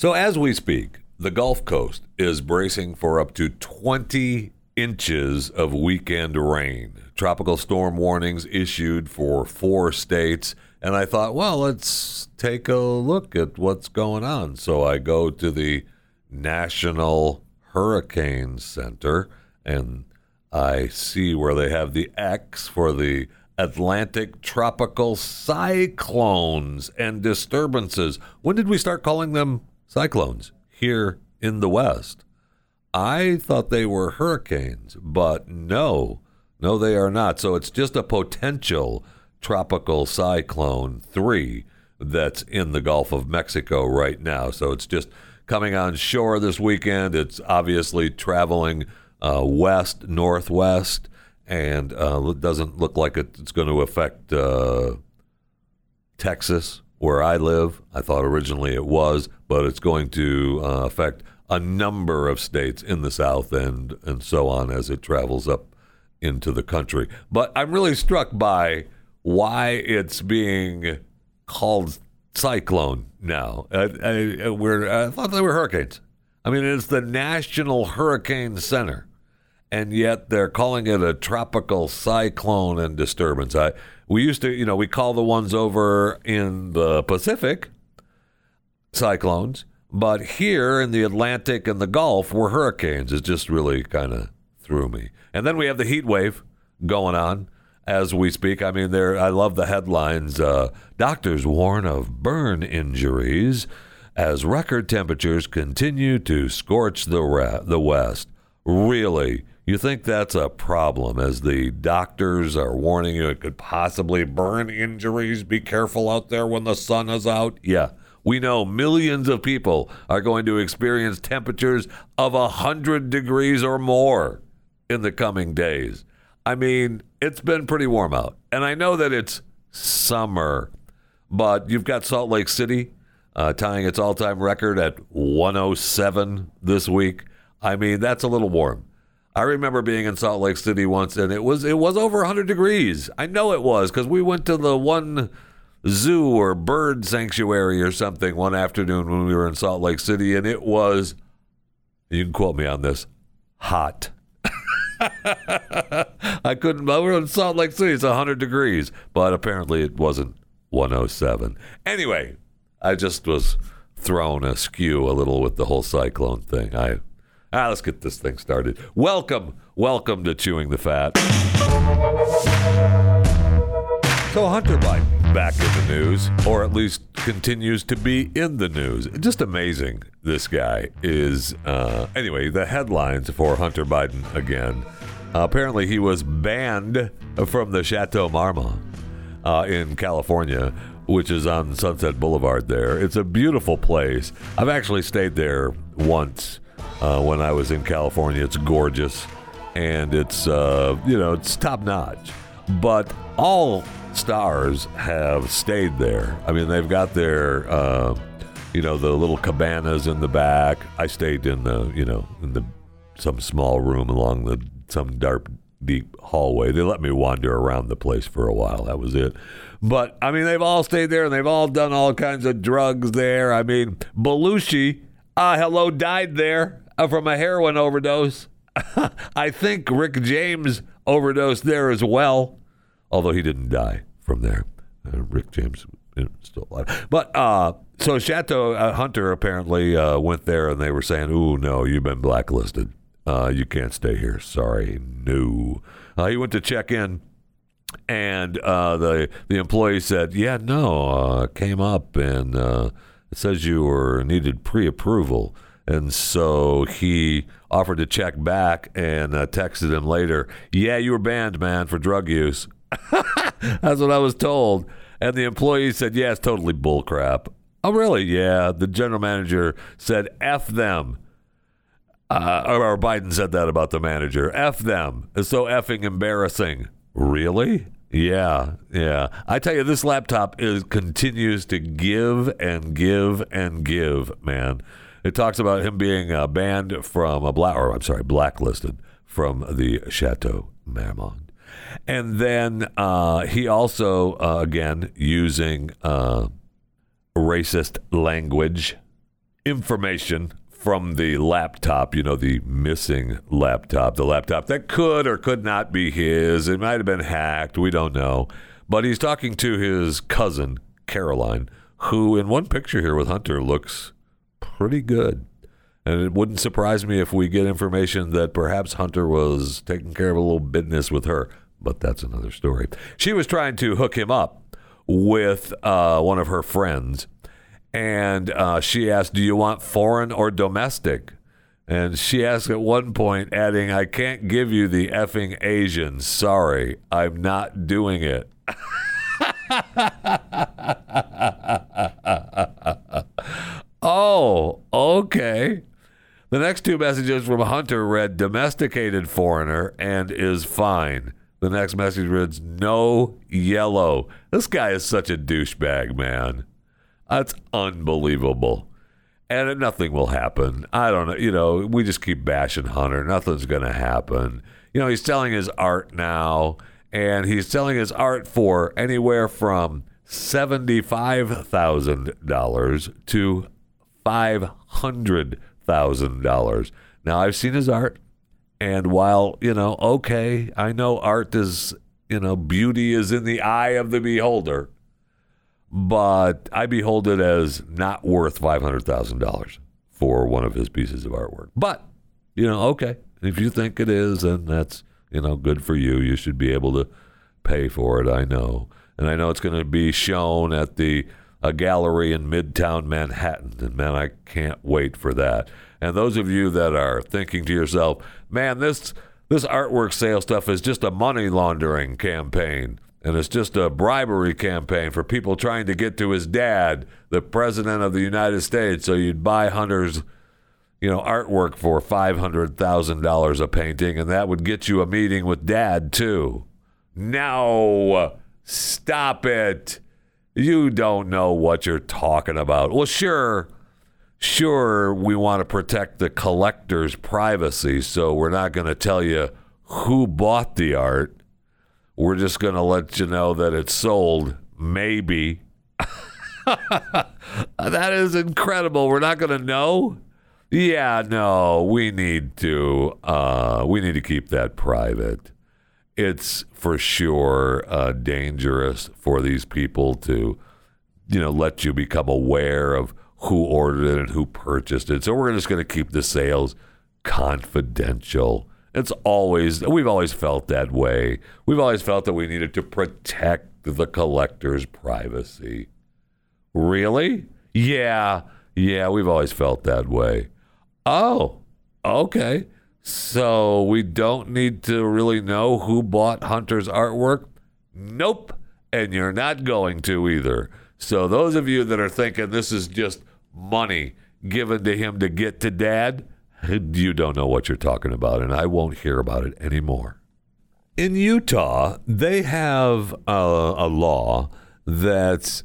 So, as we speak, the Gulf Coast is bracing for up to 20 inches of weekend rain. Tropical storm warnings issued for four states. And I thought, well, let's take a look at what's going on. So I go to the National Hurricane Center and I see where they have the X for the Atlantic tropical cyclones and disturbances. When did we start calling them cyclones here in the West? I thought they were hurricanes, but no, no, they are not. So it's just a potential tropical cyclone 3 that's in the Gulf of Mexico right now. So it's just coming on shore this weekend. It's obviously traveling uh, west, northwest, and uh, it doesn't look like it's going to affect uh, Texas, where I live. I thought originally it was, but it's going to uh, affect a number of states in the South and and so on as it travels up into the country. But I'm really struck by why it's being called cyclone now. I, I, we're, I thought they were hurricanes. I mean, it's the National Hurricane Center, and yet they're calling it a tropical cyclone and disturbance. I, we used to, you know, we call the ones over in the Pacific cyclones, but here in the Atlantic and the Gulf were hurricanes. It just really kind of threw me. And then we have the heat wave going on as we speak. I mean, there. I love the headlines. Uh, doctors warn of burn injuries as record temperatures continue to scorch the the West. Really, you think that's a problem? As the doctors are warning you, it could possibly burn injuries. Be careful out there when the sun is out. Yeah. We know millions of people are going to experience temperatures of a 100 degrees or more in the coming days. I mean, it's been pretty warm out. And I know that it's summer, but you've got Salt Lake City uh, tying its all time record at 107 this week. I mean, that's a little warm. I remember being in Salt Lake City once and it was it was over 100 degrees. I know it was cuz we went to the one zoo or bird sanctuary or something one afternoon when we were in Salt Lake City and it was you can quote me on this hot. I couldn't. We're in Salt Lake City. It's 100 degrees, but apparently it wasn't 107. Anyway, I just was thrown askew a little with the whole cyclone thing. I ah, let's get this thing started. Welcome, welcome to chewing the fat. So Hunter Biden back in the news, or at least continues to be in the news. Just amazing. This guy is. Uh, anyway, the headlines for Hunter Biden again. Uh, apparently, he was banned from the Chateau Marmont uh, in California, which is on Sunset Boulevard. There, it's a beautiful place. I've actually stayed there once uh, when I was in California. It's gorgeous, and it's uh, you know it's top notch. But all stars have stayed there. I mean, they've got their, uh, you know, the little cabanas in the back. I stayed in the, you know, in the some small room along the some dark, deep hallway. They let me wander around the place for a while. That was it. But I mean, they've all stayed there and they've all done all kinds of drugs there. I mean, Belushi, uh, hello, died there from a heroin overdose. I think Rick James overdosed there as well although he didn't die from there. Uh, Rick James is still alive. But uh, so Chateau uh, Hunter apparently uh, went there and they were saying, "Ooh, no, you've been blacklisted. Uh, you can't stay here. Sorry, no." Uh, he went to check in, and the the employee said, "Yeah, no, came up and it says you were needed pre-approval." And so he offered to check back and texted him later, "Yeah, you were banned, man, for drug use." That's what I was told. And the employee said, yeah, it's totally bullcrap. Oh, really? Yeah. The general manager said, F them. Uh, or Biden said that about the manager. F them. It's so effing embarrassing. Really? Yeah, yeah. I tell you, this laptop is continues to give and give and give, man. It talks about him being uh, banned from a black, or I'm sorry, blacklisted from the Chateau Marmont. And then uh, he also, uh, again, using uh, racist language information from the laptop, you know, the missing laptop, the laptop that could or could not be his. It might have been hacked. We don't know. But he's talking to his cousin, Caroline, who in one picture here with Hunter looks pretty good. And it wouldn't surprise me if we get information that perhaps Hunter was taking care of a little business with her, but that's another story. She was trying to hook him up with uh, one of her friends, and uh, she asked, Do you want foreign or domestic? And she asked at one point, adding, I can't give you the effing Asian. Sorry, I'm not doing it. oh, okay. The next two messages from Hunter read domesticated foreigner and is fine. The next message reads no yellow. This guy is such a douchebag, man. That's unbelievable. And nothing will happen. I don't know. You know, we just keep bashing Hunter. Nothing's going to happen. You know, he's selling his art now, and he's selling his art for anywhere from $75,000 to $500,000. Now, I've seen his art, and while, you know, okay, I know art is, you know, beauty is in the eye of the beholder, but I behold it as not worth $500,000 for one of his pieces of artwork. But, you know, okay, if you think it is, then that's, you know, good for you. You should be able to pay for it, I know and I know it's going to be shown at the a gallery in Midtown Manhattan. And man, I can't wait for that. And those of you that are thinking to yourself, man, this this artwork sale stuff is just a money laundering campaign. And it's just a bribery campaign for people trying to get to his dad, the president of the United States. So you'd buy Hunter's, you know, artwork for five hundred thousand dollars a painting, and that would get you a meeting with dad too. No. Stop it. You don't know what you're talking about. Well, sure, sure, we want to protect the collector's privacy, so we're not going to tell you who bought the art. We're just going to let you know that it's sold, maybe. that is incredible. We're not going to know. Yeah, no, we need to uh, we need to keep that private it's for sure uh, dangerous for these people to, you know, let you become aware of who ordered it and who purchased it. So we're just going to keep the sales confidential. It's always we've always felt that way. We've always felt that we needed to protect the collector's privacy. Really? Yeah. Yeah, we've always felt that way. Oh, okay. So we don't need to really know who bought Hunter's artwork? Nope. And you're not going to either. So those of you that are thinking this is just money given to him to get to dad, you don't know what you're talking about, and I won't hear about it anymore. In Utah, they have a, a law that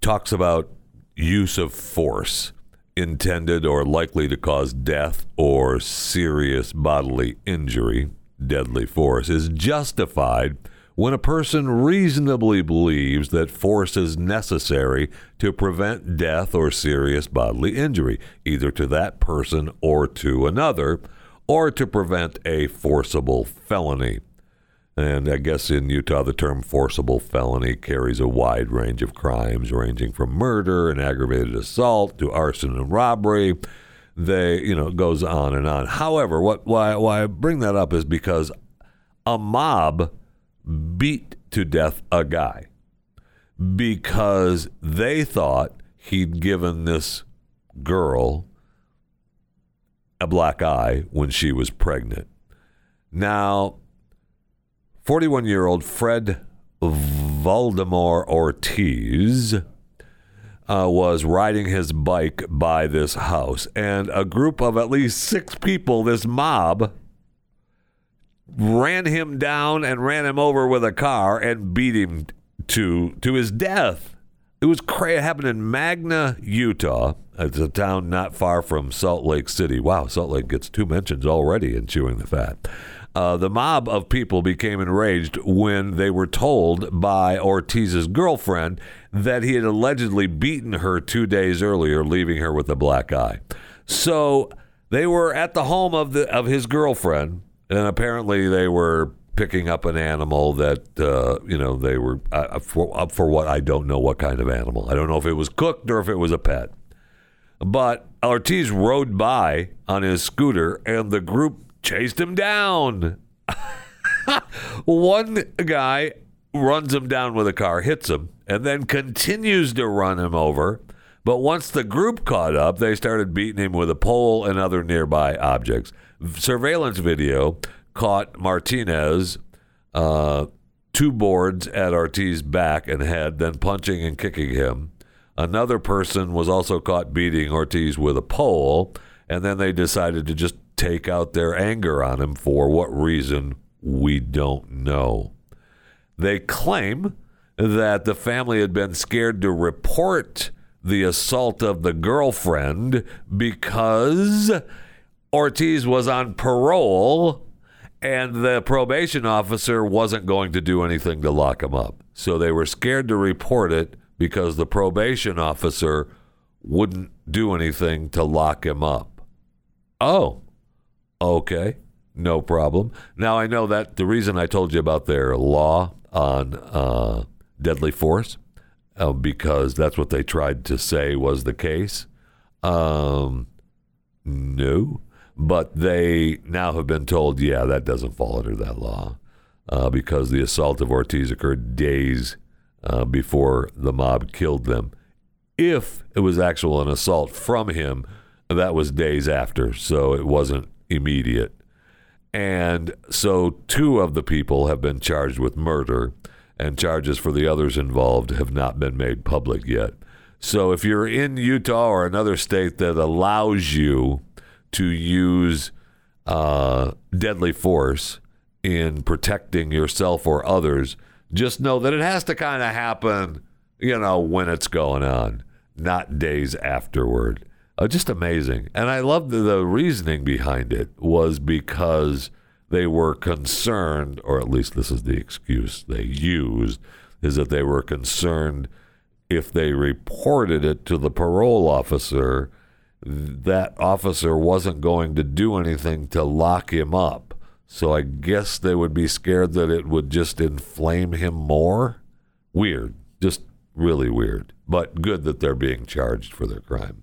talks about use of force intended or likely to cause death or serious bodily injury, deadly force, is justified when a person reasonably believes that force is necessary to prevent death or serious bodily injury, either to that person or to another, or to prevent a forcible felony. And I guess in Utah, the term forcible felony carries a wide range of crimes, ranging from murder and aggravated assault to arson and robbery. They, you know, goes on and on. However, what why why I bring that up is because a mob beat to death a guy because they thought he'd given this girl a black eye when she was pregnant. Now, 41 year old Fred Valdemar Ortiz uh, was riding his bike by this house, and a group of at least six people, this mob, ran him down and ran him over with a car and beat him to to his death. It was crazy. It happened in Magna, Utah. It's a town not far from Salt Lake City. Wow, Salt Lake gets two mentions already in chewing the fat. Uh, the mob of people became enraged when they were told by Ortiz's girlfriend that he had allegedly beaten her two days earlier, leaving her with a black eye. So they were at the home of the of his girlfriend, and apparently they were picking up an animal that uh, you know they were uh, for, up for what I don't know what kind of animal. I don't know if it was cooked or if it was a pet. But Ortiz rode by on his scooter, and the group chased him down. One guy runs him down with a car, hits him, and then continues to run him over. But once the group caught up, they started beating him with a pole and other nearby objects. Surveillance video caught Martinez uh, two boards at Ortiz's back and head, then punching and kicking him. Another person was also caught beating Ortiz with a pole, and then they decided to just take out their anger on him for what reason we don't know. They claim that the family had been scared to report the assault of the girlfriend because Ortiz was on parole and the probation officer wasn't going to do anything to lock him up. So they were scared to report it because the probation officer wouldn't do anything to lock him up. Oh, okay, no problem. Now I know that the reason I told you about their law on uh, deadly force, uh, because that's what they tried to say was the case. Um, no, but they now have been told, yeah, that doesn't fall under that law uh, because the assault of Ortiz occurred days uh, before the mob killed them. If it was actual an assault from him, that was days after, so it wasn't immediate. And so two of the people have been charged with murder, and charges for the others involved have not been made public yet. So if you're in Utah or another state that allows you to use uh, deadly force in protecting yourself or others, just know that it has to kind of happen, you know, when it's going on, not days afterward. Uh, just amazing. And I love the, the reasoning behind it was because they were concerned, or at least this is the excuse they used, is that they were concerned if they reported it to the parole officer, that officer wasn't going to do anything to lock him up. So I guess they would be scared that it would just inflame him more. Weird. Just really weird. But good that they're being charged for their crime.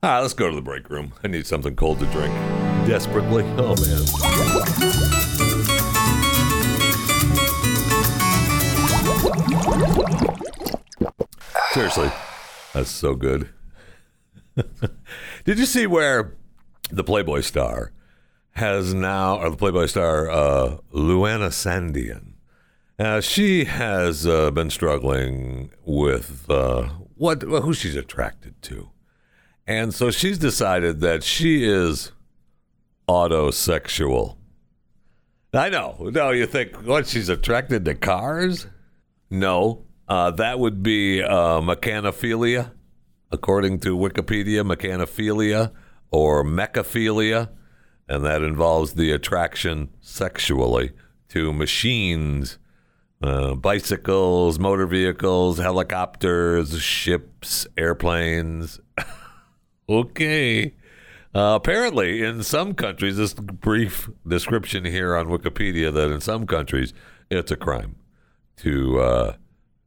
Right, let's go to the break room. I need something cold to drink desperately. Oh, man. Seriously, that's so good. Did you see where the Playboy star has now, or the Playboy star, uh, Luana Sandien? Uh, she has uh, been struggling with uh, what well, who she's attracted to. And so she's decided that she is autosexual. I know. No, you think, what, she's attracted to cars? No. Uh, that would be uh, mechanophilia, according to Wikipedia, mechanophilia or mechaphilia. And that involves the attraction sexually to machines, uh, bicycles, motor vehicles, helicopters, ships, airplanes. Okay. Uh, apparently, in some countries, this brief description here on Wikipedia that in some countries it's a crime to uh,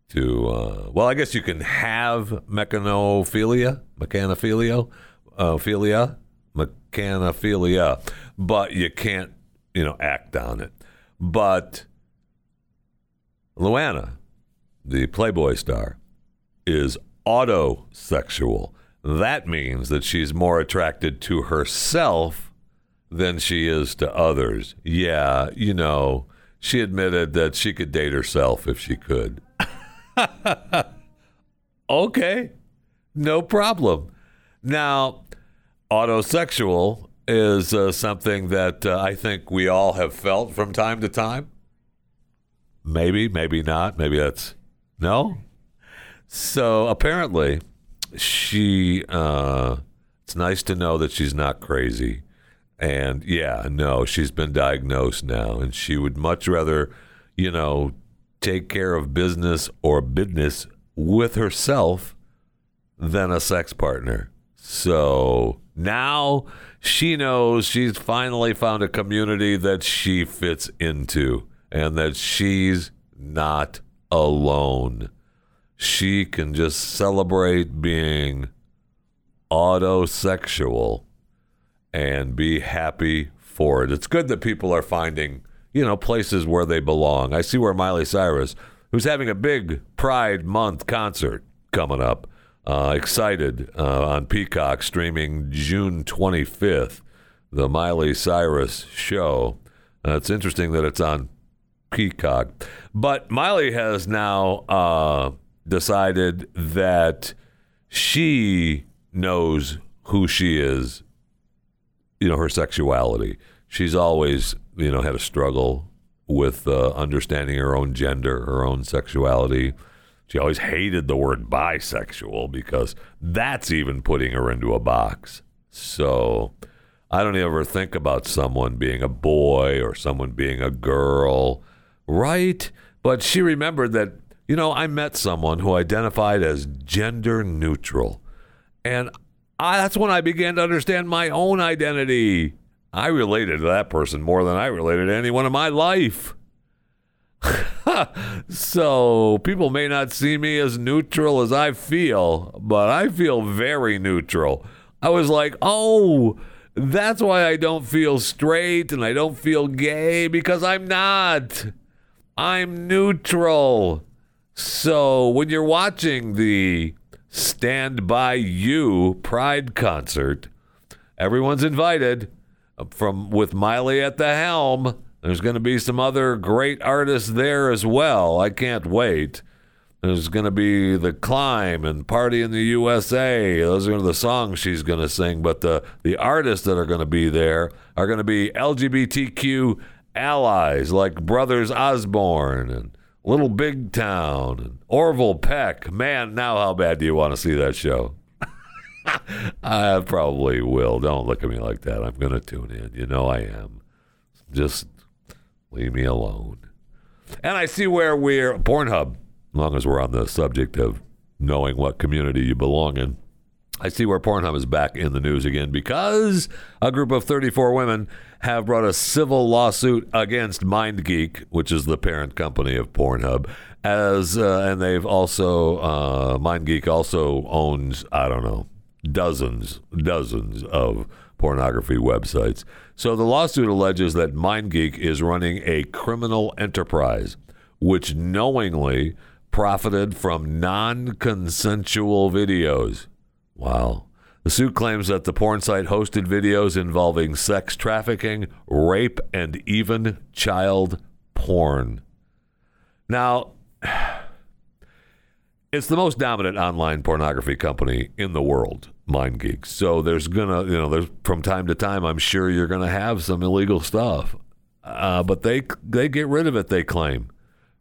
to uh, well, I guess you can have mechanophilia, mechanophilia, philia, mechanophilia, but you can't, you know, act on it. But Luana, the Playboy star, is autosexual. That means that she's more attracted to herself than she is to others. Yeah, you know, she admitted that she could date herself if she could. okay, no problem. Now, autosexual is uh, something that uh, I think we all have felt from time to time. Maybe, maybe not. Maybe that's no. So apparently, she. Uh, it's nice to know that she's not crazy. And yeah, no, she's been diagnosed now, and she would much rather, you know, take care of business or business with herself than a sex partner. So now she knows she's finally found a community that she fits into and that she's not alone. She can just celebrate being autosexual and be happy for it. It's good that people are finding, you know, places where they belong. I see where Miley Cyrus, who's having a big Pride Month concert coming up, uh, excited uh, on Peacock, streaming June 25th, the Miley Cyrus show. Uh, it's interesting that it's on Peacock. But Miley has now uh, decided that she knows who she is you know her sexuality. She's always you know had a struggle with uh, understanding her own gender, her own sexuality. She always hated the word bisexual because that's even putting her into a box. So I don't ever think about someone being a boy or someone being a girl, right? But she remembered that, you know, I met someone who identified as gender neutral. And I, that's when I began to understand my own identity. I related to that person more than I related to anyone in my life. so people may not see me as neutral as I feel, but I feel very neutral. I was like, oh, that's why I don't feel straight and I don't feel gay because I'm not. I'm neutral. So when you're watching the Stand By You Pride concert. Everyone's invited uh, from with Miley at the helm. There's going to be some other great artists there as well. I can't wait. There's going to be The Climb and Party in the USA. Those are the songs she's going to sing. But the, the artists that are going to be there are going to be LGBTQ allies like Brothers Osborne and Little Big Town, Orville Peck. Man, now how bad do you want to see that show? I probably will. Don't look at me like that. I'm going to tune in. You know I am. Just leave me alone. And I see where we're Pornhub, as long as we're on the subject of knowing what community you belong in. I see where Pornhub is back in the news again because a group of 34 women have brought a civil lawsuit against MindGeek, which is the parent company of Pornhub, as uh, and they've also uh, MindGeek also owns I don't know dozens dozens of pornography websites. So the lawsuit alleges that MindGeek is running a criminal enterprise which knowingly profited from non-consensual videos. Wow. The suit claims that the porn site hosted videos involving sex trafficking, rape, and even child porn. Now, it's the most dominant online pornography company in the world, MindGeek. So there's gonna, you know, there's from time to time, I'm sure you're gonna have some illegal stuff, uh, but they they get rid of it. They claim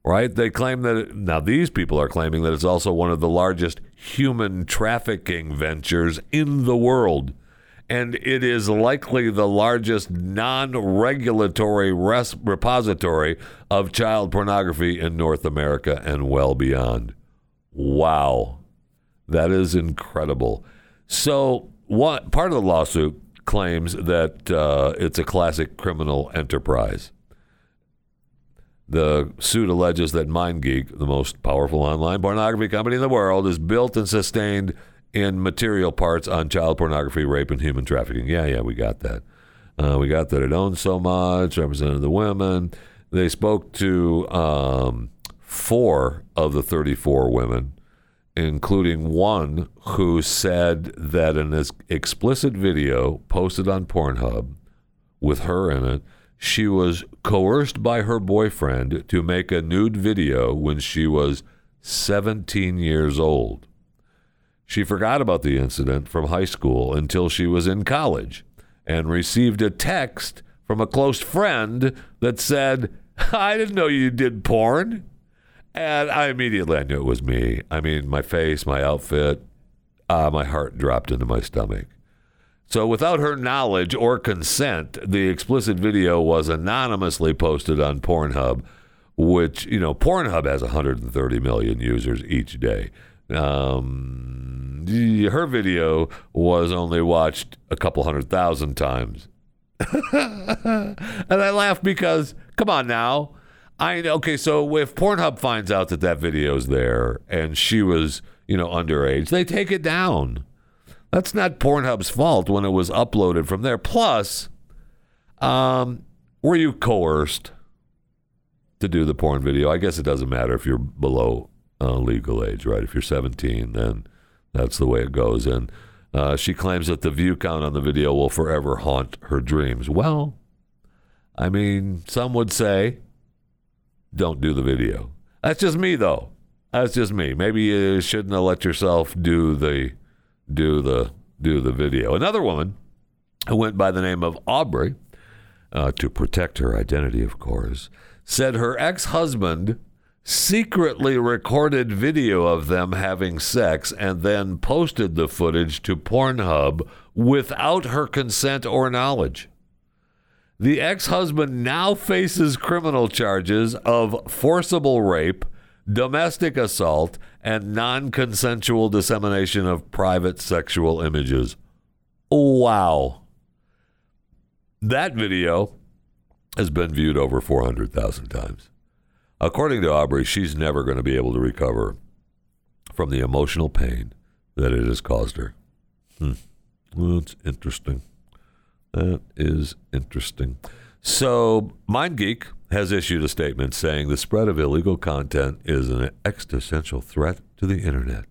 right? They claim that it, now these people are claiming that it's also one of the largest human trafficking ventures in the world. And it is likely the largest non regulatory res- repository of child pornography in North America and well beyond. Wow. That is incredible. So, what part of the lawsuit claims that uh, it's a classic criminal enterprise. The suit alleges that MindGeek, the most powerful online pornography company in the world, is built and sustained in material parts on child pornography, rape, and human trafficking. Yeah, yeah, we got that. Uh, we got that it owns so much, represented the women. They spoke to um, four of the 34 women, including one who said that an explicit video posted on Pornhub with her in it. She was coerced by her boyfriend to make a nude video when she was 17 years old. She forgot about the incident from high school until she was in college and received a text from a close friend that said, I didn't know you did porn. And I immediately I knew it was me. I mean, my face, my outfit, uh, my heart dropped into my stomach. So, without her knowledge or consent, the explicit video was anonymously posted on Pornhub, which, you know, Pornhub has 130 million users each day. Um, her video was only watched a couple hundred thousand times. and I laugh because, come on now. I okay, so if Pornhub finds out that that video's there and she was, you know, underage, they take it down. That's not Pornhub's fault when it was uploaded from there. Plus, um, were you coerced to do the porn video? I guess it doesn't matter if you're below uh, legal age, right? If you're 17, then that's the way it goes. And uh, she claims that the view count on the video will forever haunt her dreams. Well, I mean, some would say, don't do the video. That's just me, though. That's just me. Maybe you shouldn't have let yourself do the do the do the video. Another woman who went by the name of Aubrey, uh, to protect her identity, of course, said her ex-husband secretly recorded video of them having sex and then posted the footage to Pornhub without her consent or knowledge. The ex husband now faces criminal charges of forcible rape, domestic assault, and non consensual dissemination of private sexual images. Wow. That video has been viewed over 400,000 times. According to Aubrey, she's never going to be able to recover from the emotional pain that it has caused her. Hmm. Well, that's interesting. That is interesting. So, MindGeek has issued a statement saying the spread of illegal content is an existential threat to the internet,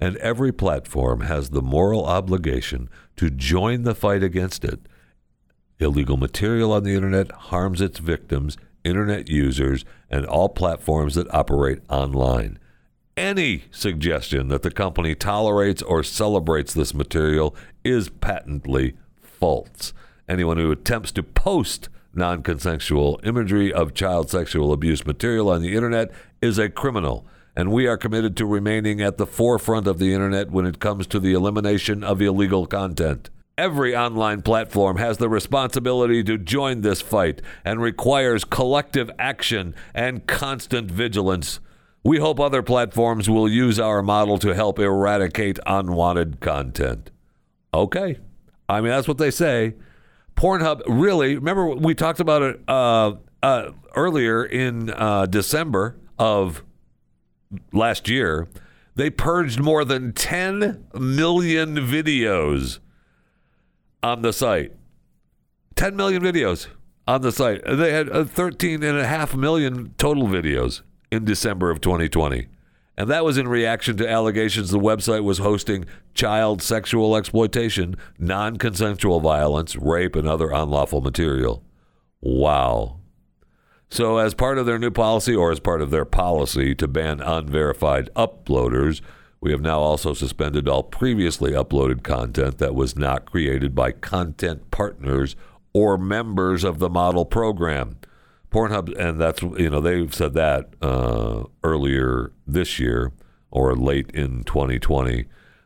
and every platform has the moral obligation to join the fight against it. Illegal material on the internet harms its victims, internet users, and all platforms that operate online. Any suggestion that the company tolerates or celebrates this material is patently false. Anyone who attempts to post non consensual imagery of child sexual abuse material on the internet is a criminal. And we are committed to remaining at the forefront of the internet when it comes to the elimination of illegal content. Every online platform has the responsibility to join this fight and requires collective action and constant vigilance. We hope other platforms will use our model to help eradicate unwanted content. Okay. I mean, that's what they say. Pornhub really, remember we talked about it uh, uh, earlier in uh, December of last year. They purged more than 10 million videos on the site. 10 million videos on the site. They had uh, 13 and a half million total videos in December of 2020. And that was in reaction to allegations the website was hosting child sexual exploitation, non consensual violence, rape, and other unlawful material. Wow. So, as part of their new policy, or as part of their policy to ban unverified uploaders, we have now also suspended all previously uploaded content that was not created by content partners or members of the model program. Pornhub, and that's you know they've said that uh, earlier this year or late in 2020,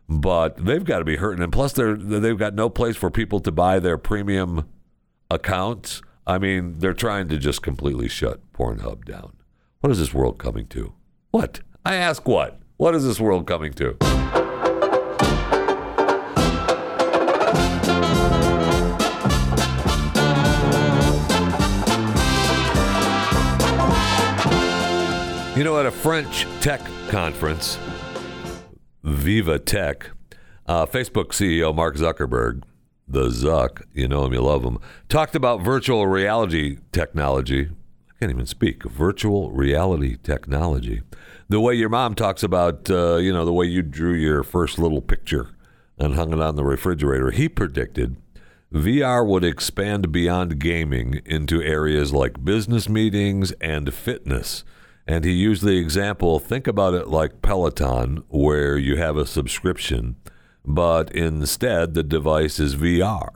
but they've got to be hurting, and plus they're they've got no place for people to buy their premium accounts. I mean, they're trying to just completely shut Pornhub down. What is this world coming to? What I ask, what? What is this world coming to? You know, at a French tech conference, Viva Tech, uh, Facebook CEO Mark Zuckerberg, the Zuck, you know him, you love him, talked about virtual reality technology. I can't even speak. Virtual reality technology. The way your mom talks about, uh, you know, the way you drew your first little picture and hung it on the refrigerator. He predicted VR would expand beyond gaming into areas like business meetings and fitness. And he used the example think about it like Peloton, where you have a subscription, but instead the device is VR.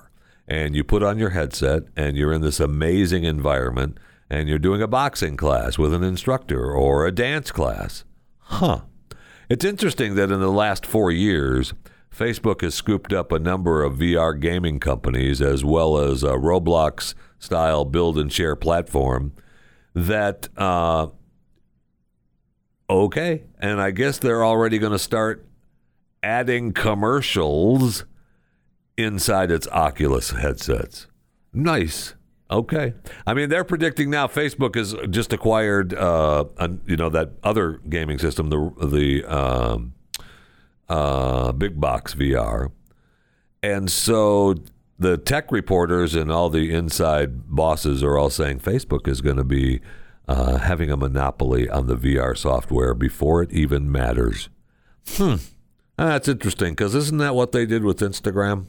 And you put on your headset and you're in this amazing environment and you're doing a boxing class with an instructor or a dance class. Huh. It's interesting that in the last four years, Facebook has scooped up a number of VR gaming companies as well as a Roblox style build and share platform that, uh, okay. And I guess they're already going to start adding commercials inside its Oculus headsets. Nice. Okay. I mean, they're predicting now. Facebook has just acquired, uh, you know, that other gaming system, the the um, uh, Big Box VR, and so the tech reporters and all the inside bosses are all saying Facebook is going to be uh, having a monopoly on the VR software before it even matters. Hmm. That's interesting because isn't that what they did with Instagram?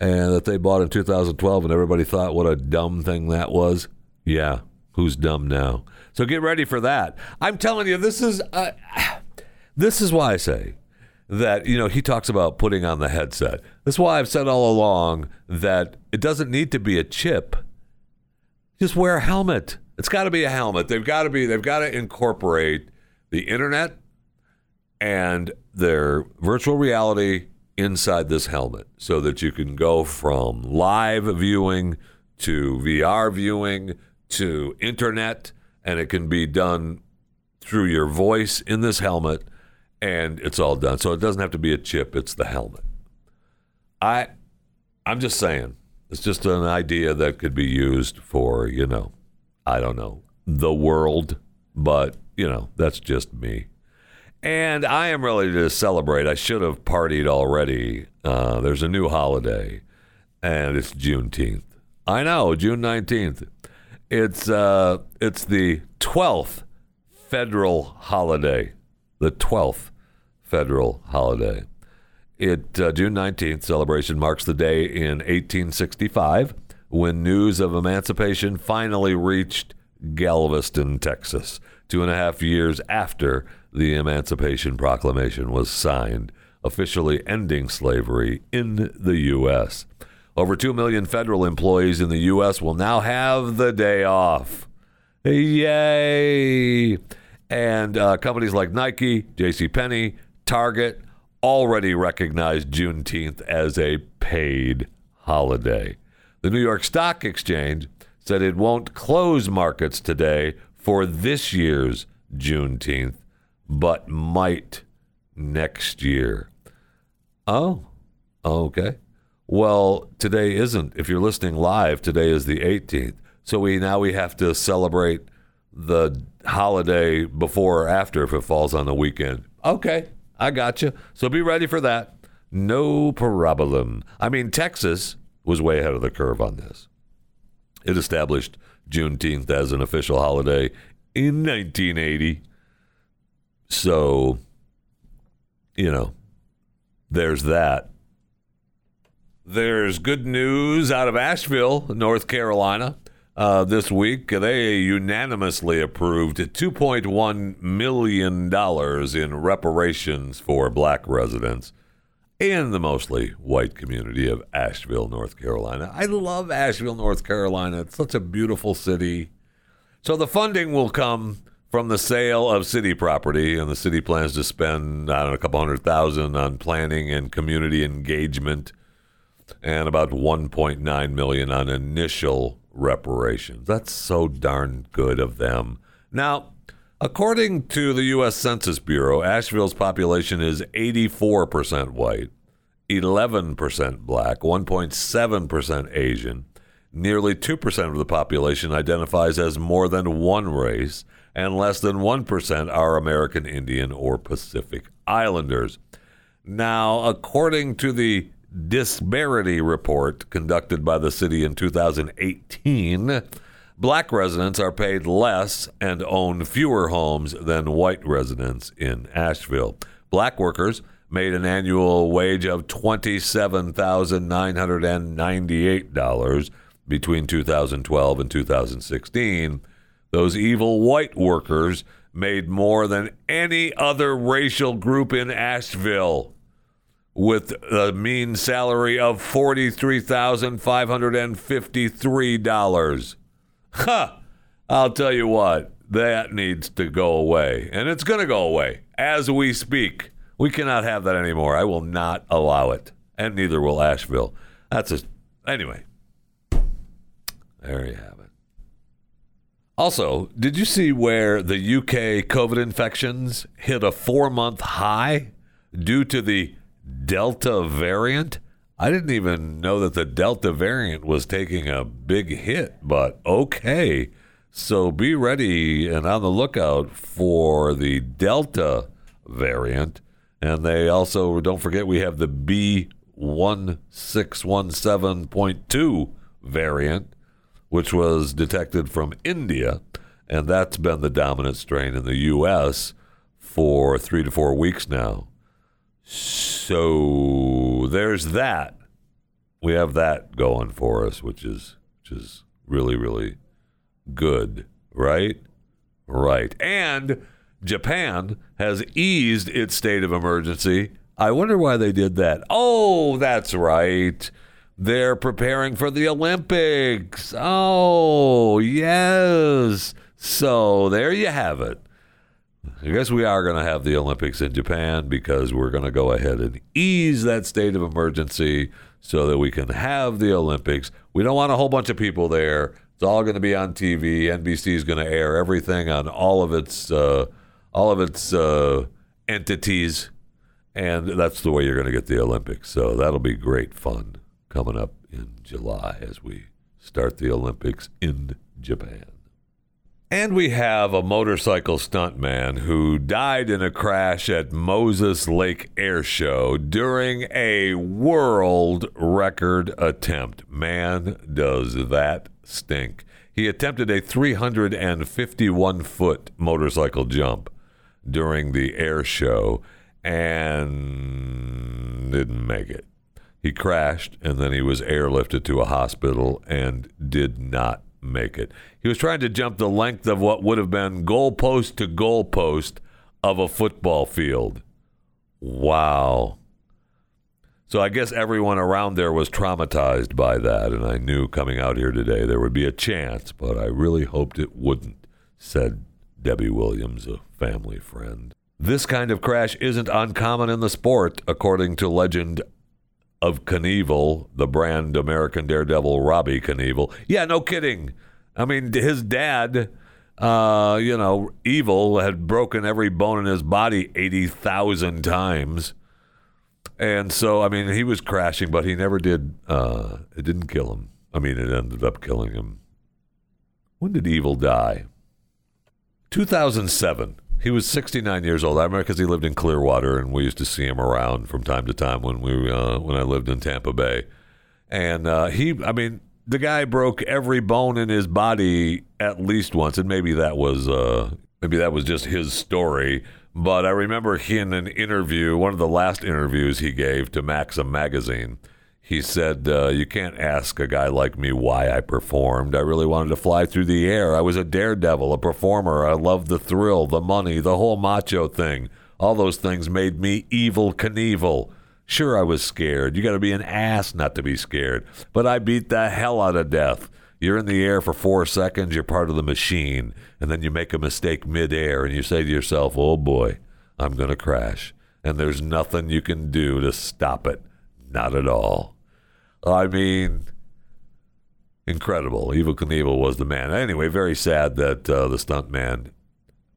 and that they bought in 2012, and everybody thought what a dumb thing that was. Yeah, who's dumb now? So get ready for that. I'm telling you, this is uh, this is why I say that you know he talks about putting on the headset. This is why I've said all along that it doesn't need to be a chip. Just wear a helmet. It's got to be a helmet. They've got to be. They've got to incorporate the internet and their virtual reality inside this helmet so that you can go from live viewing to VR viewing to internet, and it can be done through your voice in this helmet, and it's all done. So it doesn't have to be a chip; it's the helmet. I, I'm just saying, it's just an idea that could be used for you know, I don't know the world, but you know that's just me. And I am ready to celebrate. I should have partied already. Uh, there's a new holiday, and it's Juneteenth. I know, June 19th. It's uh, it's the 12th federal holiday. The 12th federal holiday. It uh, June 19th celebration marks the day in 1865 when news of emancipation finally reached Galveston, Texas, two and a half years after the Emancipation Proclamation was signed, officially ending slavery in the U.S. Over 2 million federal employees in the U.S. will now have the day off. Yay! And uh, companies like Nike, JCPenney, Target already recognize Juneteenth as a paid holiday. The New York Stock Exchange said it won't close markets today for this year's Juneteenth but might next year. Oh, okay. Well, today isn't. If you're listening live, today is the 18th. So we now we have to celebrate the holiday before or after if it falls on the weekend. Okay, I got you. So be ready for that. No problem. I mean, Texas was way ahead of the curve on this. It established Juneteenth as an official holiday in 1980. So, you know, there's that. There's good news out of Asheville, North Carolina. Uh, this week, they unanimously approved $2.1 million in reparations for black residents in the mostly white community of Asheville, North Carolina. I love Asheville, North Carolina. It's such a beautiful city. So the funding will come from the sale of city property, and the city plans to spend I don't know a couple hundred thousand on planning and community engagement, and about 1.9 million on initial reparations. That's so darn good of them. Now, according to the U.S. Census Bureau, Asheville's population is 84% white, 11% black, 1.7% Asian. Nearly 2% of the population identifies as more than one race, and less than 1% are American Indian or Pacific Islanders. Now, according to the disparity report conducted by the city in 2018, black residents are paid less and own fewer homes than white residents in Asheville. Black workers made an annual wage of $27,998 between 2012 and 2016. Those evil white workers made more than any other racial group in Asheville with a mean salary of $43,553. Ha! I'll tell you what, that needs to go away. And it's going to go away as we speak. We cannot have that anymore. I will not allow it. And neither will Asheville. That's a. Anyway. There you have it. Also, did you see where the UK COVID infections hit a four month high due to the Delta variant? I didn't even know that the Delta variant was taking a big hit, but okay. So be ready and on the lookout for the Delta variant. And they also, don't forget, we have the B1617.2 variant, which was detected from India. And that's been the dominant strain in the U.S. for three to four weeks now. So there's that. We have that going for us, which is which is really, really good, right? Right. And Japan has eased its state of emergency. I wonder why they did that. Oh, that's right. They're preparing for the Olympics. Oh, yes. So there you have it. I guess we are going to have the Olympics in Japan because we're going to go ahead and ease that state of emergency so that we can have the Olympics. We don't want a whole bunch of people there. It's all going to be on TV. NBC is going to air everything on all of its uh, all of its uh, entities, and that's the way you're going to get the Olympics. So that'll be great fun coming up in July as we start the Olympics in Japan. And we have a motorcycle stuntman who died in a crash at Moses Lake Air Show during a world record attempt. Man, does that stink. He attempted a 351 foot motorcycle jump during the air show and didn't make it. He crashed and then he was airlifted to a hospital and did not make it. He was trying to jump the length of what would have been goalpost to goalpost of a football field. Wow. So I guess everyone around there was traumatized by that, and I knew coming out here today there would be a chance, but I really hoped it wouldn't, said Debbie Williams, a family friend. This kind of crash isn't uncommon in the sport, according to legend of Knievel, the brand American Daredevil Robbie Knievel. Yeah, no kidding. I mean, his dad, uh, you know, Evel had broken every bone in his body 80,000 times. And so, I mean, he was crashing, but he never did, uh, it didn't kill him. I mean, it ended up killing him. When did Evel die? 2007. He was 69 years old. I remember because he lived in Clearwater, and we used to see him around from time to time when we uh, when I lived in Tampa Bay. And uh, he, I mean, the guy broke every bone in his body at least once, and maybe that was uh, maybe that was just his story. But I remember he in an interview, one of the last interviews he gave to Maxim magazine, he said, uh, You can't ask a guy like me why I performed. I really wanted to fly through the air. I was a daredevil, a performer. I loved the thrill, the money, the whole macho thing. All those things made me Evel Knievel. Sure, I was scared. You got to be an ass not to be scared. But I beat the hell out of death. You're in the air for four seconds, you're part of the machine, and then you make a mistake midair and you say to yourself, oh boy, I'm going to crash. And there's nothing you can do to stop it. Not at all. I mean, incredible. Evel Knievel was the man. Anyway, very sad that uh, the stunt man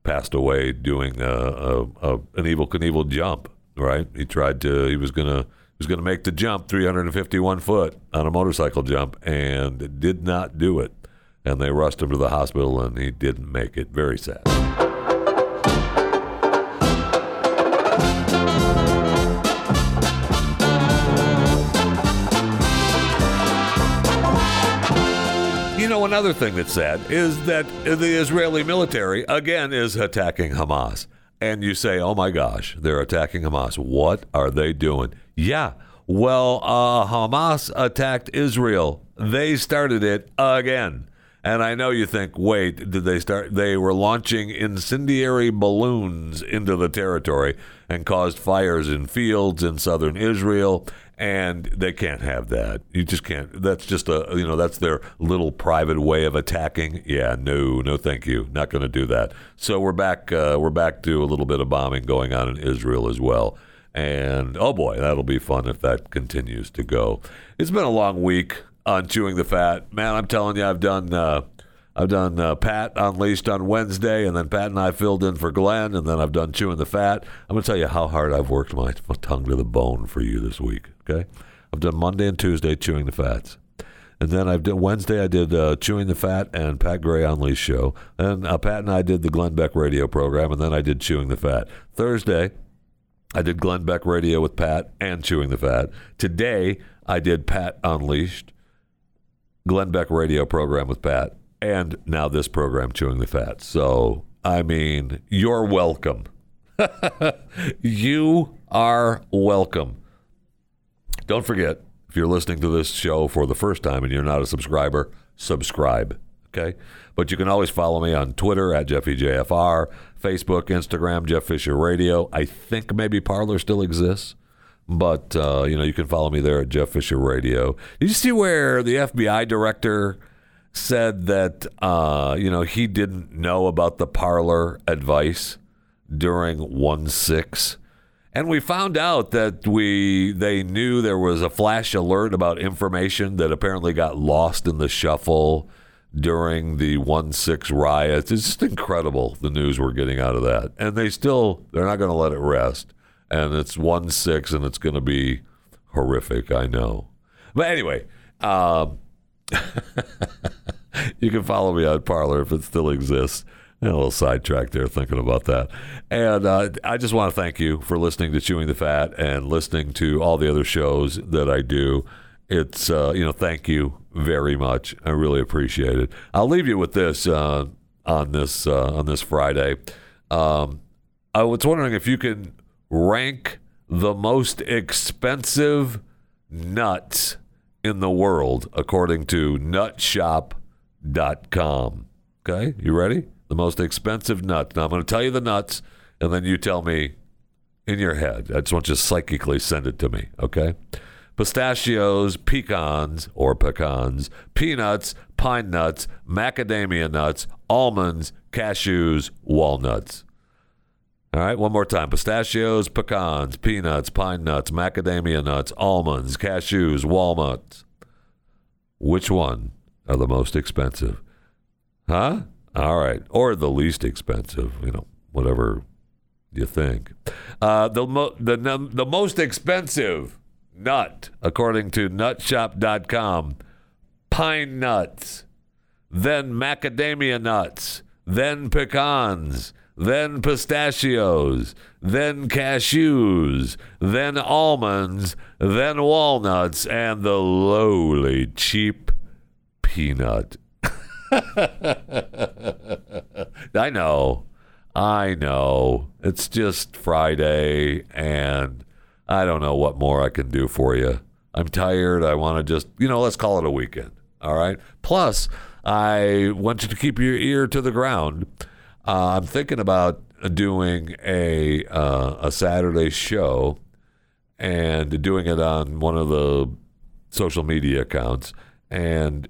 passed away doing a, a, a, an Evel Knievel jump. Right? He tried to. He was gonna. He was gonna make the jump, 351 foot on a motorcycle jump, and did not do it. And they rushed him to the hospital, and he didn't make it. Very sad. You know, another thing that's sad is that the Israeli military, again, is attacking Hamas. and you say, "Oh my gosh, they're attacking Hamas. What are they doing?" Yeah. Well, uh, Hamas attacked Israel. They started it again. And I know you think, wait, did they start? They were launching incendiary balloons into the territory and caused fires in fields in southern Israel. And they can't have that. You just can't. That's just a, you know, that's their little private way of attacking. Yeah, no, no, thank you. Not going to do that. So we're back. Uh, we're back to a little bit of bombing going on in Israel as well. And oh boy, that'll be fun if that continues to go. It's been a long week on chewing the fat. Man, I'm telling you, I've done uh, I've done uh, Pat Unleashed on Wednesday, and then Pat and I filled in for Glenn, and then I've done chewing the fat. I'm gonna tell you how hard I've worked my, my tongue to the bone for you this week. Okay, I've done Monday and Tuesday chewing the fats. And then I've done Wednesday. I did uh, chewing the fat and Pat Gray Unleashed show, and uh, Pat and I did the Glenn Beck radio program, and then I did chewing the fat. Thursday, I did Glenn Beck radio with Pat and chewing the fat. Today, I did Pat Unleashed Glenn Beck radio program with Pat, and now this program, Chewing the Fat. So, I mean, you're welcome. you are welcome. Don't forget, if you're listening to this show for the first time and you're not a subscriber, subscribe. Okay? But you can always follow me on Twitter at JeffyJFR, Facebook, Instagram, Jeff Fisher Radio. I think maybe Parler still exists. But uh, you know, you can follow me there at Jeff Fisher Radio. Did you see where the FBI director said that uh, you know he didn't know about the Parler advice during one six? And we found out that we they knew there was a flash alert about information that apparently got lost in the shuffle during the one six riots. It's just incredible the news we're getting out of that. And they still they're not going to let it rest and it's one six, and it's going to be horrific. I know, but anyway, um, you can follow me on Parler if it still exists. a little sidetrack there thinking about that. And uh, I just want to thank you for listening to Chewing the Fat and listening to all the other shows that I do. It's, uh, you know, thank you very much. I really appreciate it. I'll leave you with this uh, on this uh, on this Friday. Um, I was wondering if you can rank the most expensive nuts in the world according to nutshop.com. Okay, you ready? The most expensive nuts. Now I'm going to tell you the nuts, and then you tell me in your head. I just want you to psychically send it to me, okay? Pistachios, pecans or pecans, peanuts, pine nuts, macadamia nuts, almonds, cashews, walnuts. All right, one more time. Pistachios, pecans, peanuts, pine nuts, macadamia nuts, almonds, cashews, walnuts. Which one are the most expensive? Huh? All right. Or the least expensive, you know, whatever you think. Uh, the, mo- the, the most expensive nut, according to nutshop.com, pine nuts, then macadamia nuts, then pecans then pistachios, then cashews, then almonds, then walnuts, and the lowly cheap peanut. I know. I know. It's just Friday, and I don't know what more I can do for you. I'm tired. I want to just, you know, let's call it a weekend. All right. Plus, I want you to keep your ear to the ground uh, I'm thinking about doing a uh, a Saturday show and doing it on one of the social media accounts and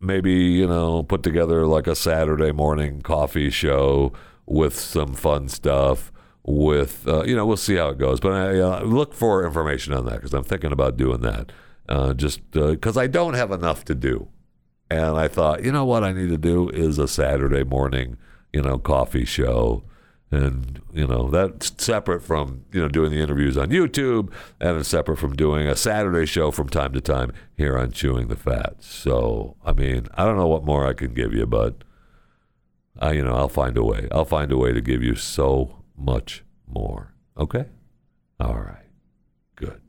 maybe you know put together like a Saturday morning coffee show with some fun stuff with uh, you know we'll see how it goes. But I uh, look for information on that because I'm thinking about doing that uh, just because uh, I don't have enough to do. And I thought you know what I need to do is a Saturday morning you know, coffee show. And, you know, that's separate from, you know, doing the interviews on YouTube and it's separate from doing a Saturday show from time to time here on Chewing the Fat. So, I mean, I don't know what more I can give you, but, I, you know, I'll find a way. I'll find a way to give you so much more. Okay? All right. Good.